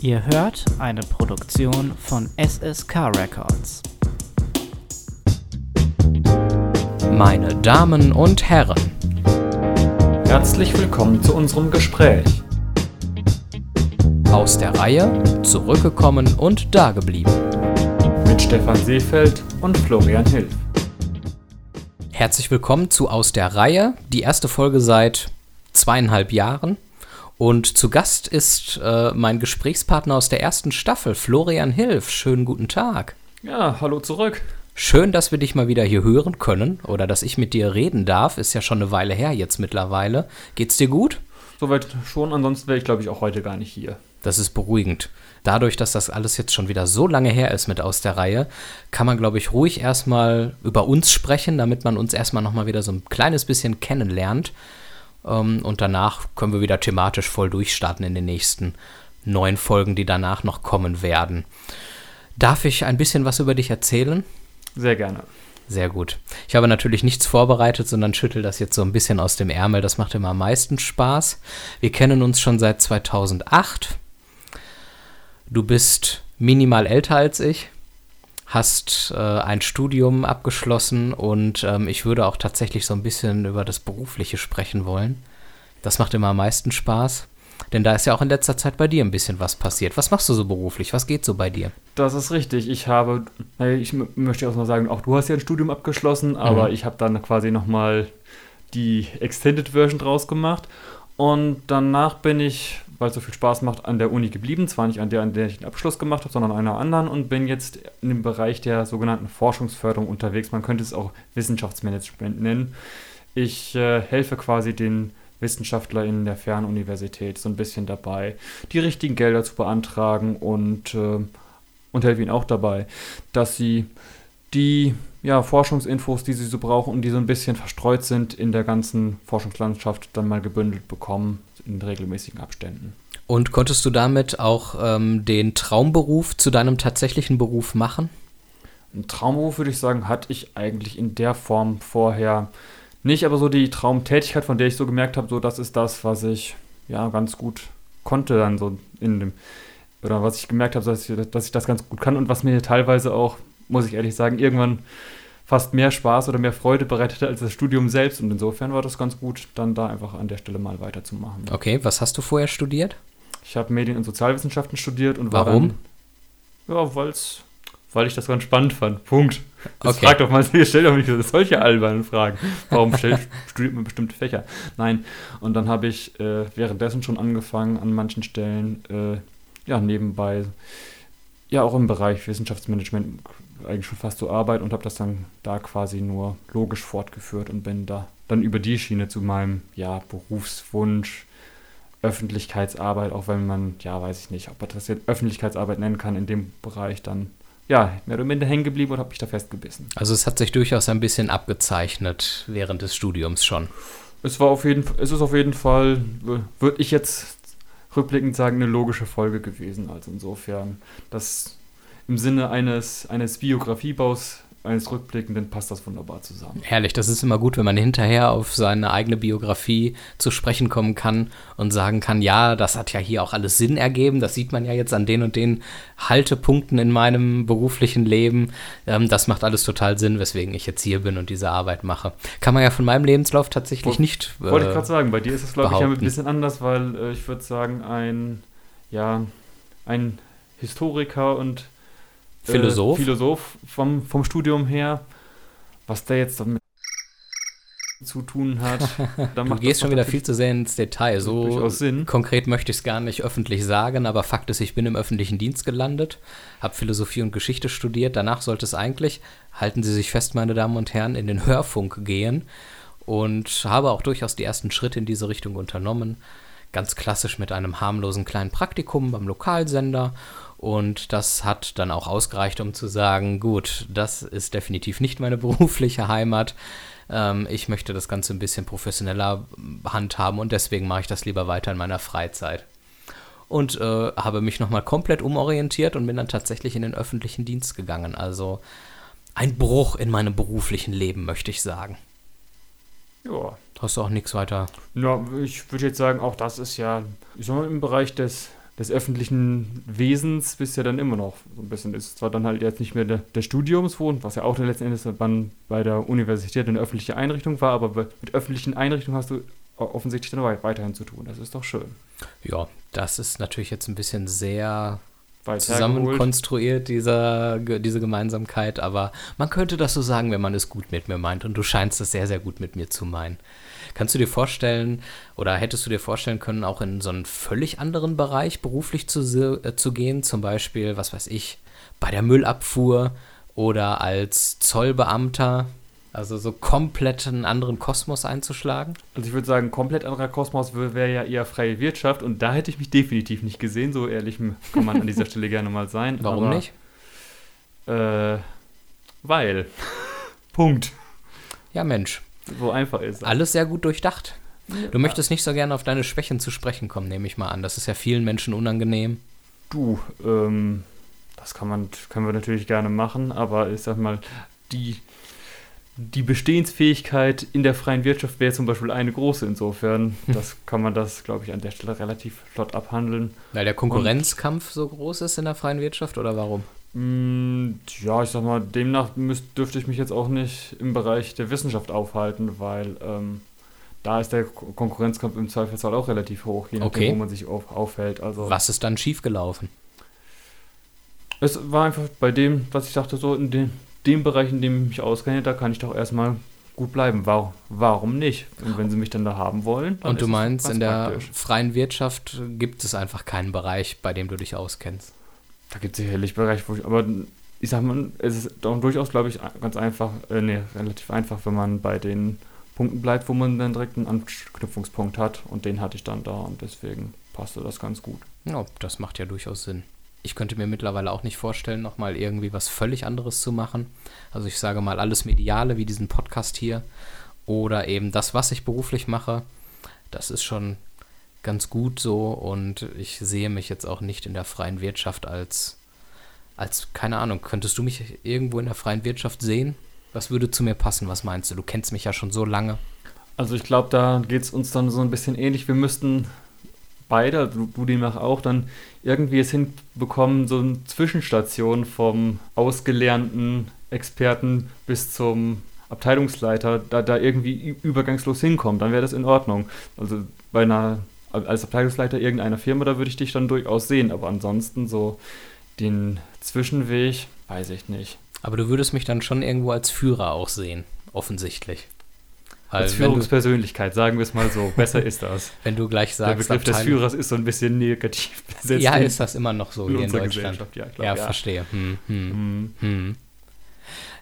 Ihr hört eine Produktion von SSK Records. Meine Damen und Herren, Herzlich willkommen zu unserem Gespräch. aus der Reihe zurückgekommen und dageblieben. mit Stefan Seefeld und Florian Hilf. Herzlich willkommen zu Aus der Reihe, die erste Folge seit zweieinhalb Jahren. Und zu Gast ist äh, mein Gesprächspartner aus der ersten Staffel, Florian Hilf. Schönen guten Tag. Ja, hallo zurück. Schön, dass wir dich mal wieder hier hören können oder dass ich mit dir reden darf. Ist ja schon eine Weile her jetzt mittlerweile. Geht's dir gut? Soweit schon, ansonsten wäre ich glaube ich auch heute gar nicht hier. Das ist beruhigend. Dadurch, dass das alles jetzt schon wieder so lange her ist mit aus der Reihe, kann man, glaube ich, ruhig erstmal über uns sprechen, damit man uns erstmal nochmal wieder so ein kleines bisschen kennenlernt. Ähm, und danach können wir wieder thematisch voll durchstarten in den nächsten neun Folgen, die danach noch kommen werden. Darf ich ein bisschen was über dich erzählen? Sehr gerne. Sehr gut. Ich habe natürlich nichts vorbereitet, sondern schüttel das jetzt so ein bisschen aus dem Ärmel. Das macht immer am meisten Spaß. Wir kennen uns schon seit 2008. Du bist minimal älter als ich, hast äh, ein Studium abgeschlossen und ähm, ich würde auch tatsächlich so ein bisschen über das Berufliche sprechen wollen. Das macht immer am meisten Spaß. Denn da ist ja auch in letzter Zeit bei dir ein bisschen was passiert. Was machst du so beruflich? Was geht so bei dir? Das ist richtig. Ich habe, naja, ich möchte auch mal sagen, auch du hast ja ein Studium abgeschlossen, aber Mhm. ich habe dann quasi nochmal die Extended Version draus gemacht. Und danach bin ich, weil es so viel Spaß macht, an der Uni geblieben. Zwar nicht an der, an der ich den Abschluss gemacht habe, sondern an einer anderen und bin jetzt in dem Bereich der sogenannten Forschungsförderung unterwegs. Man könnte es auch Wissenschaftsmanagement nennen. Ich äh, helfe quasi den WissenschaftlerInnen der Fernuniversität so ein bisschen dabei, die richtigen Gelder zu beantragen und, äh, und helfe ihnen auch dabei, dass sie die ja, Forschungsinfos, die sie so brauchen und die so ein bisschen verstreut sind in der ganzen Forschungslandschaft, dann mal gebündelt bekommen in regelmäßigen Abständen. Und konntest du damit auch ähm, den Traumberuf zu deinem tatsächlichen Beruf machen? Ein Traumberuf, würde ich sagen, hatte ich eigentlich in der Form vorher nicht, aber so die Traumtätigkeit, von der ich so gemerkt habe, so das ist das, was ich ja ganz gut konnte dann so in dem, oder was ich gemerkt habe, dass ich, dass ich das ganz gut kann und was mir teilweise auch, muss ich ehrlich sagen, irgendwann fast mehr Spaß oder mehr Freude bereitete als das Studium selbst und insofern war das ganz gut, dann da einfach an der Stelle mal weiterzumachen. Okay, was hast du vorher studiert? Ich habe Medien- und Sozialwissenschaften studiert und Warum? war dann, ja, weil's, weil ich das ganz spannend fand. Punkt. Das Okay. fragt doch mal, ihr stellt doch nicht solche albernen Fragen. Warum studiert man bestimmte Fächer? Nein. Und dann habe ich äh, währenddessen schon angefangen, an manchen Stellen, äh, ja, nebenbei, ja, auch im Bereich Wissenschaftsmanagement eigentlich schon fast zur Arbeit und habe das dann da quasi nur logisch fortgeführt und bin da dann über die Schiene zu meinem, ja, Berufswunsch, Öffentlichkeitsarbeit, auch wenn man, ja, weiß ich nicht, ob man das jetzt Öffentlichkeitsarbeit nennen kann in dem Bereich, dann, ja, mehr oder minder hängen geblieben und habe mich da festgebissen. Also es hat sich durchaus ein bisschen abgezeichnet während des Studiums schon. Es war auf jeden Fall, es ist auf jeden Fall, würde ich jetzt rückblickend sagen, eine logische Folge gewesen. Also insofern, das im Sinne eines, eines Biografiebaus, eines Rückblickenden passt das wunderbar zusammen. Herrlich, das ist immer gut, wenn man hinterher auf seine eigene Biografie zu sprechen kommen kann und sagen kann, ja, das hat ja hier auch alles Sinn ergeben. Das sieht man ja jetzt an den und den Haltepunkten in meinem beruflichen Leben. Ähm, das macht alles total Sinn, weswegen ich jetzt hier bin und diese Arbeit mache. Kann man ja von meinem Lebenslauf tatsächlich Woll- nicht. äh, Wollte ich gerade sagen, bei dir ist es, glaube ich, ja ein bisschen anders, weil äh, ich würde sagen, ein, ja, ein Historiker und äh, Philosoph? Philosoph vom, vom Studium her, was der jetzt damit zu tun hat. Du gehst schon wieder viel zu sehr ins Detail. So konkret möchte ich es gar nicht öffentlich sagen, aber Fakt ist, ich bin im öffentlichen Dienst gelandet, habe Philosophie und Geschichte studiert. Danach sollte es eigentlich, halten Sie sich fest, meine Damen und Herren, in den Hörfunk gehen und habe auch durchaus die ersten Schritte in diese Richtung unternommen. Ganz klassisch mit einem harmlosen kleinen Praktikum beim Lokalsender. Und das hat dann auch ausgereicht, um zu sagen, gut, das ist definitiv nicht meine berufliche Heimat. Ähm, ich möchte das Ganze ein bisschen professioneller handhaben und deswegen mache ich das lieber weiter in meiner Freizeit. Und äh, habe mich nochmal komplett umorientiert und bin dann tatsächlich in den öffentlichen Dienst gegangen. Also ein Bruch in meinem beruflichen Leben, möchte ich sagen. Ja. Hast du auch nichts weiter. Ja, ich würde jetzt sagen, auch das ist ja, mal, im Bereich des des öffentlichen Wesens bist ja dann immer noch so ein bisschen. Ist zwar dann halt jetzt nicht mehr der, der Studiumswohn, was ja auch letzten Endes dann bei der Universität eine öffentliche Einrichtung war, aber mit öffentlichen Einrichtungen hast du offensichtlich dann weiterhin zu tun. Das ist doch schön. Ja, das ist natürlich jetzt ein bisschen sehr Weit zusammenkonstruiert, dieser, diese Gemeinsamkeit, aber man könnte das so sagen, wenn man es gut mit mir meint und du scheinst es sehr, sehr gut mit mir zu meinen. Kannst du dir vorstellen oder hättest du dir vorstellen können, auch in so einen völlig anderen Bereich beruflich zu, äh, zu gehen, zum Beispiel, was weiß ich, bei der Müllabfuhr oder als Zollbeamter? Also so komplett einen anderen Kosmos einzuschlagen? Also ich würde sagen, komplett anderer Kosmos wäre ja eher freie Wirtschaft und da hätte ich mich definitiv nicht gesehen, so ehrlich kann man an dieser Stelle gerne mal sein. Warum aber, nicht? Äh, weil. Punkt. Ja, Mensch. So einfach ist es. Alles sehr gut durchdacht. Du möchtest nicht so gerne auf deine Schwächen zu sprechen kommen, nehme ich mal an. Das ist ja vielen Menschen unangenehm. Du, ähm, das kann man, können wir natürlich gerne machen, aber ich sag mal, die die Bestehensfähigkeit in der freien Wirtschaft wäre zum Beispiel eine große. Insofern, das kann man das, glaube ich, an der Stelle relativ flott abhandeln. Weil der Konkurrenzkampf Und, so groß ist in der freien Wirtschaft oder warum? Mh, mm, ja, ich sag mal, demnach müsst, dürfte ich mich jetzt auch nicht im Bereich der Wissenschaft aufhalten, weil ähm, da ist der Konkurrenzkampf im Zweifelsfall auch relativ hoch, je nachdem, okay. wo man sich auf, aufhält. Also, Was ist dann schiefgelaufen? Es war einfach bei dem, was ich dachte, so in den, dem Bereich, in dem ich mich auskenne, da kann ich doch erstmal gut bleiben. Warum, warum nicht? Und wenn sie mich dann da haben wollen. Und du meinst, in der praktisch. freien Wirtschaft gibt es einfach keinen Bereich, bei dem du dich auskennst? Da gibt es sicherlich Bereiche, wo ich, aber ich sag mal, es ist doch durchaus, glaube ich, ganz einfach, äh, nee, relativ einfach, wenn man bei den Punkten bleibt, wo man dann direkt einen Anknüpfungspunkt hat. Und den hatte ich dann da und deswegen passte das ganz gut. Ja, das macht ja durchaus Sinn ich könnte mir mittlerweile auch nicht vorstellen, nochmal irgendwie was völlig anderes zu machen. Also ich sage mal, alles Mediale wie diesen Podcast hier oder eben das, was ich beruflich mache, das ist schon ganz gut so und ich sehe mich jetzt auch nicht in der freien Wirtschaft als, als, keine Ahnung, könntest du mich irgendwo in der freien Wirtschaft sehen? Was würde zu mir passen? Was meinst du? Du kennst mich ja schon so lange. Also ich glaube, da geht es uns dann so ein bisschen ähnlich. Wir müssten beide, du, du demnach auch, dann irgendwie es hinbekommen, so eine Zwischenstation vom ausgelernten Experten bis zum Abteilungsleiter, da, da irgendwie übergangslos hinkommt, dann wäre das in Ordnung. Also bei einer, als Abteilungsleiter irgendeiner Firma, da würde ich dich dann durchaus sehen, aber ansonsten so den Zwischenweg, weiß ich nicht. Aber du würdest mich dann schon irgendwo als Führer auch sehen, offensichtlich. Als Führungspersönlichkeit, sagen wir es mal so. Besser ist das. Wenn du gleich sagst. Der Begriff des Führers ist so ein bisschen negativ besetzt. Ja, ist das immer noch so in hier in Deutschland. Ja, glaub, ja, ja, verstehe. Hm, hm, hm. hm.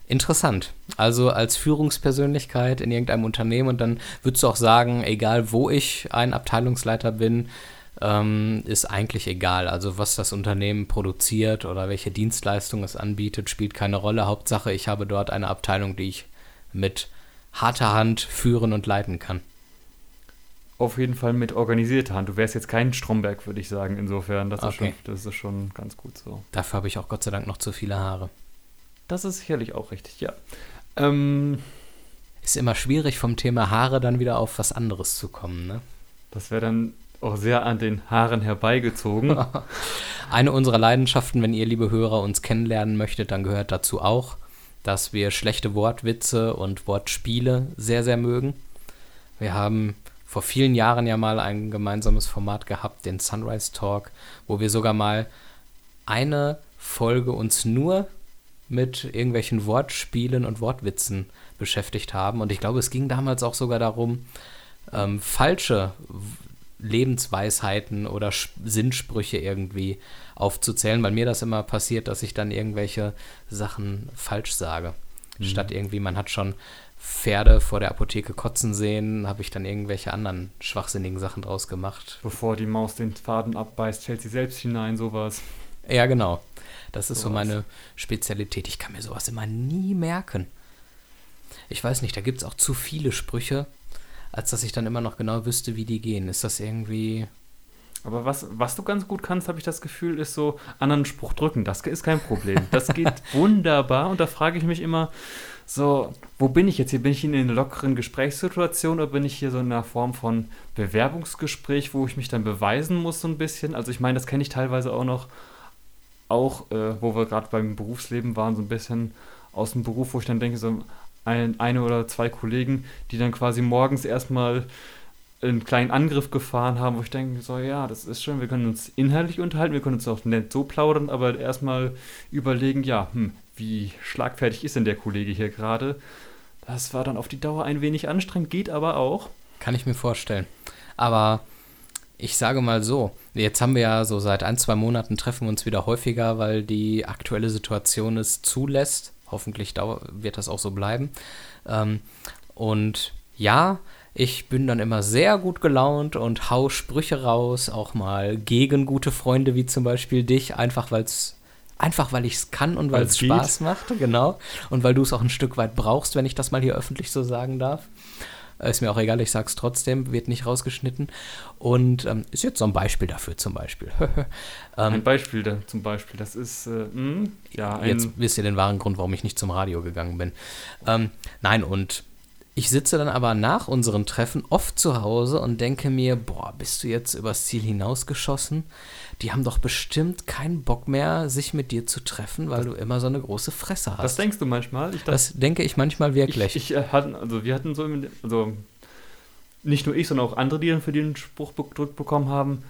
Interessant. Also als Führungspersönlichkeit in irgendeinem Unternehmen und dann würdest du auch sagen, egal wo ich ein Abteilungsleiter bin, ähm, ist eigentlich egal. Also was das Unternehmen produziert oder welche Dienstleistung es anbietet, spielt keine Rolle. Hauptsache, ich habe dort eine Abteilung, die ich mit harter Hand führen und leiten kann. Auf jeden Fall mit organisierter Hand. Du wärst jetzt kein Stromberg, würde ich sagen. Insofern, das, okay. ist schon, das ist schon ganz gut so. Dafür habe ich auch Gott sei Dank noch zu viele Haare. Das ist sicherlich auch richtig, ja. Ähm, ist immer schwierig, vom Thema Haare dann wieder auf was anderes zu kommen, ne? Das wäre dann auch sehr an den Haaren herbeigezogen. Eine unserer Leidenschaften, wenn ihr, liebe Hörer, uns kennenlernen möchtet, dann gehört dazu auch dass wir schlechte Wortwitze und Wortspiele sehr, sehr mögen. Wir haben vor vielen Jahren ja mal ein gemeinsames Format gehabt, den Sunrise Talk, wo wir sogar mal eine Folge uns nur mit irgendwelchen Wortspielen und Wortwitzen beschäftigt haben. Und ich glaube, es ging damals auch sogar darum, ähm, falsche Lebensweisheiten oder Sinnsprüche irgendwie aufzuzählen, weil mir das immer passiert, dass ich dann irgendwelche Sachen falsch sage. Mhm. Statt irgendwie, man hat schon Pferde vor der Apotheke kotzen sehen, habe ich dann irgendwelche anderen schwachsinnigen Sachen draus gemacht. Bevor die Maus den Faden abbeißt, fällt sie selbst hinein, sowas. Ja, genau. Das ist so, so meine Spezialität. Ich kann mir sowas immer nie merken. Ich weiß nicht, da gibt es auch zu viele Sprüche, als dass ich dann immer noch genau wüsste, wie die gehen. Ist das irgendwie. Aber was, was du ganz gut kannst, habe ich das Gefühl, ist so anderen Spruch drücken. Das ist kein Problem. Das geht wunderbar. Und da frage ich mich immer, so, wo bin ich jetzt hier? Bin ich in einer lockeren Gesprächssituation oder bin ich hier so in einer Form von Bewerbungsgespräch, wo ich mich dann beweisen muss so ein bisschen? Also ich meine, das kenne ich teilweise auch noch, auch äh, wo wir gerade beim Berufsleben waren, so ein bisschen aus dem Beruf, wo ich dann denke, so ein, eine oder zwei Kollegen, die dann quasi morgens erstmal einen kleinen Angriff gefahren haben, wo ich denke, so ja, das ist schön, wir können uns inhaltlich unterhalten, wir können uns auch nett so plaudern, aber erstmal überlegen, ja, hm, wie schlagfertig ist denn der Kollege hier gerade? Das war dann auf die Dauer ein wenig anstrengend, geht aber auch. Kann ich mir vorstellen. Aber ich sage mal so, jetzt haben wir ja so seit ein, zwei Monaten treffen wir uns wieder häufiger, weil die aktuelle Situation es zulässt. Hoffentlich wird das auch so bleiben. Ähm, und ja, ich bin dann immer sehr gut gelaunt und hau Sprüche raus, auch mal gegen gute Freunde wie zum Beispiel dich, einfach weil es Einfach weil ich es kann und weil es Spaß macht, genau. Und weil du es auch ein Stück weit brauchst, wenn ich das mal hier öffentlich so sagen darf. Ist mir auch egal, ich sag's trotzdem, wird nicht rausgeschnitten. Und ähm, ist jetzt so ein Beispiel dafür zum Beispiel. ähm, ein Beispiel da, zum Beispiel, das ist, äh, mh, hm, ja. Jetzt wisst ihr den wahren Grund, warum ich nicht zum Radio gegangen bin. Ähm, nein, und ich sitze dann aber nach unseren Treffen oft zu Hause und denke mir, boah, bist du jetzt übers Ziel hinausgeschossen? Die haben doch bestimmt keinen Bock mehr, sich mit dir zu treffen, weil das, du immer so eine große Fresse hast. Das denkst du manchmal? Ich, das, das denke ich manchmal wirklich. Ich, ich äh, hatten, also wir hatten so, also nicht nur ich, sondern auch andere, die dann für den Spruch gedrückt bekommen haben,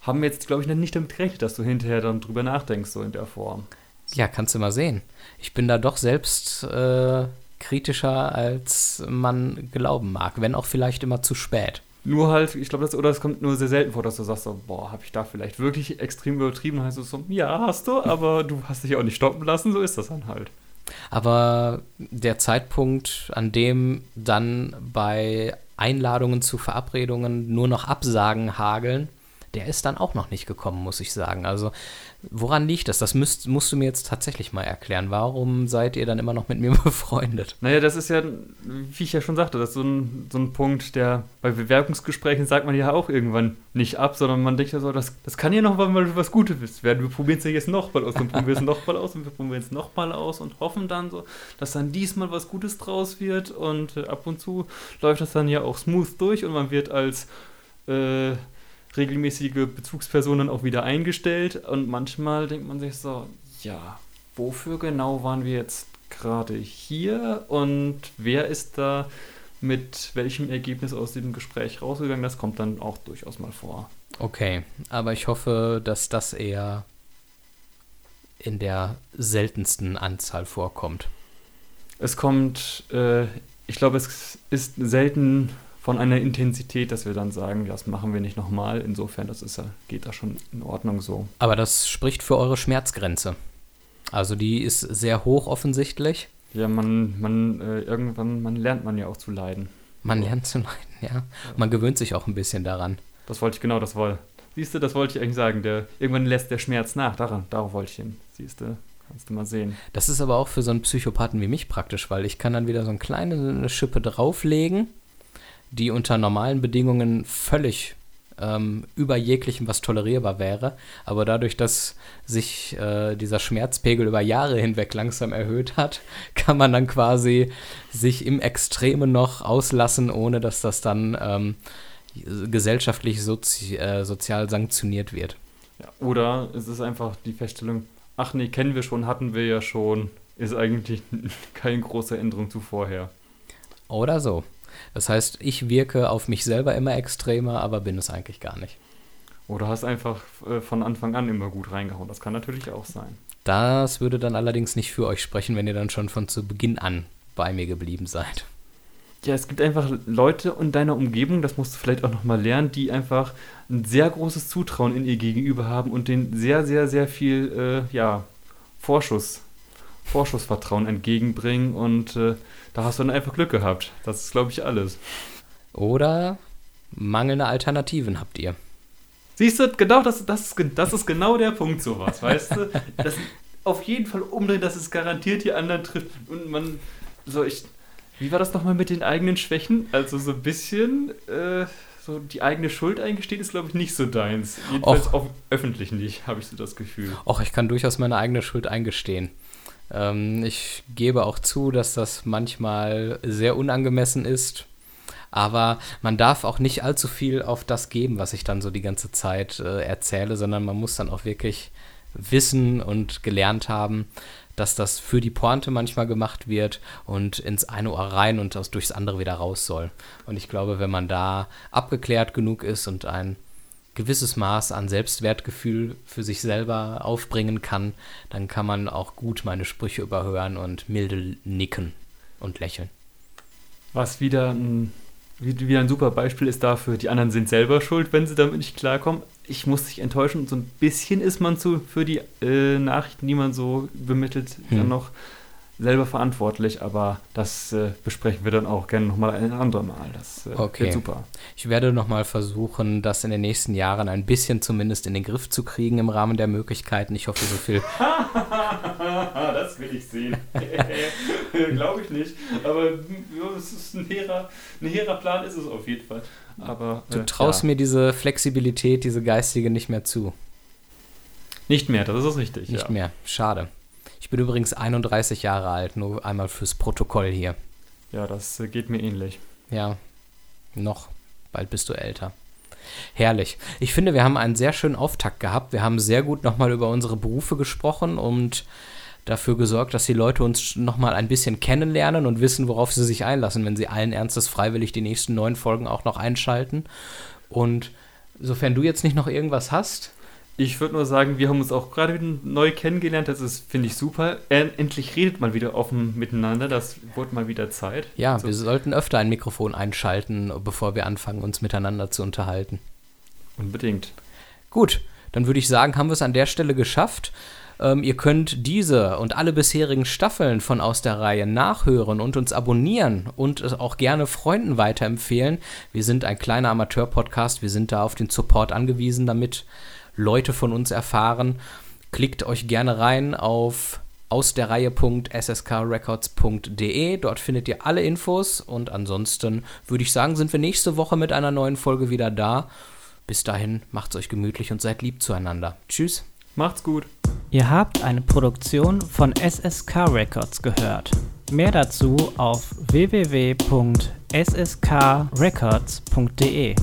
haben jetzt, glaube ich, nicht damit gerechnet, dass du hinterher dann drüber nachdenkst, so in der Form. Ja, kannst du mal sehen. Ich bin da doch selbst äh, kritischer, als man glauben mag, wenn auch vielleicht immer zu spät. Nur halt, ich glaube, das, oder es kommt nur sehr selten vor, dass du sagst so, boah, habe ich da vielleicht wirklich extrem übertrieben? Heißt es so, ja, hast du, aber du hast dich auch nicht stoppen lassen, so ist das dann halt. Aber der Zeitpunkt, an dem dann bei Einladungen zu Verabredungen nur noch Absagen hageln, der ist dann auch noch nicht gekommen, muss ich sagen. Also woran liegt das? Das müsst, musst du mir jetzt tatsächlich mal erklären. Warum seid ihr dann immer noch mit mir befreundet? Naja, das ist ja, wie ich ja schon sagte, das ist so ein, so ein Punkt, der bei Bewerbungsgesprächen sagt man ja auch irgendwann nicht ab, sondern man denkt ja so, das, das kann ja noch mal was Gutes werden. Wir probieren es ja jetzt nochmal aus, dann probieren es nochmal aus und wir probieren es nochmal aus und hoffen dann so, dass dann diesmal was Gutes draus wird und äh, ab und zu läuft das dann ja auch smooth durch und man wird als äh, regelmäßige Bezugspersonen auch wieder eingestellt und manchmal denkt man sich so, ja, wofür genau waren wir jetzt gerade hier und wer ist da mit welchem Ergebnis aus dem Gespräch rausgegangen? Das kommt dann auch durchaus mal vor. Okay, aber ich hoffe, dass das eher in der seltensten Anzahl vorkommt. Es kommt, äh, ich glaube, es ist selten von einer Intensität, dass wir dann sagen, das machen wir nicht nochmal. Insofern, das ist, geht da schon in Ordnung so. Aber das spricht für eure Schmerzgrenze. Also die ist sehr hoch offensichtlich. Ja, man, man, äh, irgendwann, man lernt man ja auch zu leiden. Man lernt zu leiden, ja. Man gewöhnt sich auch ein bisschen daran. Das wollte ich genau, das wollte. Siehst du, das wollte ich eigentlich sagen. Der, irgendwann lässt der Schmerz nach. Daran, darauf wollte ich hin. Siehst du, kannst du mal sehen. Das ist aber auch für so einen Psychopathen wie mich praktisch, weil ich kann dann wieder so eine kleine Schippe drauflegen die unter normalen Bedingungen völlig ähm, über jeglichem, was tolerierbar wäre. Aber dadurch, dass sich äh, dieser Schmerzpegel über Jahre hinweg langsam erhöht hat, kann man dann quasi sich im Extreme noch auslassen, ohne dass das dann ähm, gesellschaftlich sozi äh, sozial sanktioniert wird. Ja, oder es ist einfach die Feststellung, ach nee, kennen wir schon, hatten wir ja schon, ist eigentlich keine große Änderung zu vorher. Oder so. Das heißt, ich wirke auf mich selber immer extremer, aber bin es eigentlich gar nicht. Oder hast einfach äh, von Anfang an immer gut reingehauen. Das kann natürlich auch sein. Das würde dann allerdings nicht für euch sprechen, wenn ihr dann schon von zu Beginn an bei mir geblieben seid. Ja, es gibt einfach Leute in deiner Umgebung, das musst du vielleicht auch nochmal lernen, die einfach ein sehr großes Zutrauen in ihr Gegenüber haben und denen sehr, sehr, sehr viel äh, ja, Vorschuss, Vorschussvertrauen entgegenbringen und äh, da hast du dann einfach Glück gehabt. Das ist, glaube ich, alles. Oder mangelnde Alternativen habt ihr. Siehst du, genau das, das, ist, das ist genau der Punkt, sowas, weißt du? Das auf jeden Fall umdrehen, dass es garantiert die anderen trifft. Und man, so ich, wie war das nochmal mit den eigenen Schwächen? Also so ein bisschen, äh, so die eigene Schuld eingestehen ist, glaube ich, nicht so deins. Jedenfalls auch öffentlich nicht, habe ich so das Gefühl. Och, ich kann durchaus meine eigene Schuld eingestehen. Ähm, ich gebe auch zu, dass das manchmal sehr unangemessen ist. Aber man darf auch nicht allzu viel auf das geben, was ich dann so die ganze Zeit äh, erzähle, sondern man muss dann auch wirklich wissen und gelernt haben, dass das für die Pointe manchmal gemacht wird und ins eine Ohr rein und das durchs andere wieder raus soll. Und ich glaube, wenn man da abgeklärt genug ist und ein gewisses Maß an Selbstwertgefühl für sich selber aufbringen kann, dann kann man auch gut meine Sprüche überhören und milde nicken und lächeln. Was wieder ein wieder ein super Beispiel ist dafür, die anderen sind selber schuld, wenn sie damit nicht klarkommen. Ich muss dich enttäuschen, so ein bisschen ist man zu, für die äh, Nachrichten, die man so bemittelt, hm. dann noch selber verantwortlich, aber das äh, besprechen wir dann auch gerne nochmal ein anderes Mal. Das äh, okay. wird super. Ich werde nochmal versuchen, das in den nächsten Jahren ein bisschen zumindest in den Griff zu kriegen im Rahmen der Möglichkeiten. Ich hoffe, so viel. das will ich sehen. Glaube ich nicht. Aber es ist ein hehrer, ein hehrer Plan, ist es auf jeden Fall. Aber, du äh, traust ja. mir diese Flexibilität, diese geistige nicht mehr zu. Nicht mehr, das ist richtig. Nicht ja. mehr. Schade. Ich bin übrigens 31 Jahre alt, nur einmal fürs Protokoll hier. Ja, das äh, geht mir ähnlich. Ja, noch. Bald bist du älter. Herrlich. Ich finde, wir haben einen sehr schönen Auftakt gehabt. Wir haben sehr gut nochmal über unsere Berufe gesprochen und dafür gesorgt, dass die Leute uns nochmal ein bisschen kennenlernen und wissen, worauf sie sich einlassen, wenn sie allen Ernstes freiwillig die nächsten neun Folgen auch noch einschalten. Und sofern du jetzt nicht noch irgendwas hast, ich würde nur sagen, wir haben uns auch gerade wieder neu kennengelernt. Das ist, finde ich, super. Endlich redet man wieder offen miteinander. Das wurde mal wieder Zeit. Ja, so. wir sollten öfter ein Mikrofon einschalten, bevor wir anfangen, uns miteinander zu unterhalten. Unbedingt. Gut, dann würde ich sagen, haben wir es an der Stelle geschafft. Ähm, ihr könnt diese und alle bisherigen Staffeln von aus der Reihe nachhören und uns abonnieren und auch gerne Freunden weiterempfehlen. Wir sind ein kleiner Amateur-Podcast. Wir sind da auf den Support angewiesen, damit Leute von uns erfahren. Klickt euch gerne rein auf aus der Reihe.sskrecords.de. Dort findet ihr alle Infos und ansonsten würde ich sagen, sind wir nächste Woche mit einer neuen Folge wieder da. Bis dahin, macht's euch gemütlich und seid lieb zueinander. Tschüss. Macht's gut. Ihr habt eine Produktion von SSK Records gehört. Mehr dazu auf www.sskrecords.de.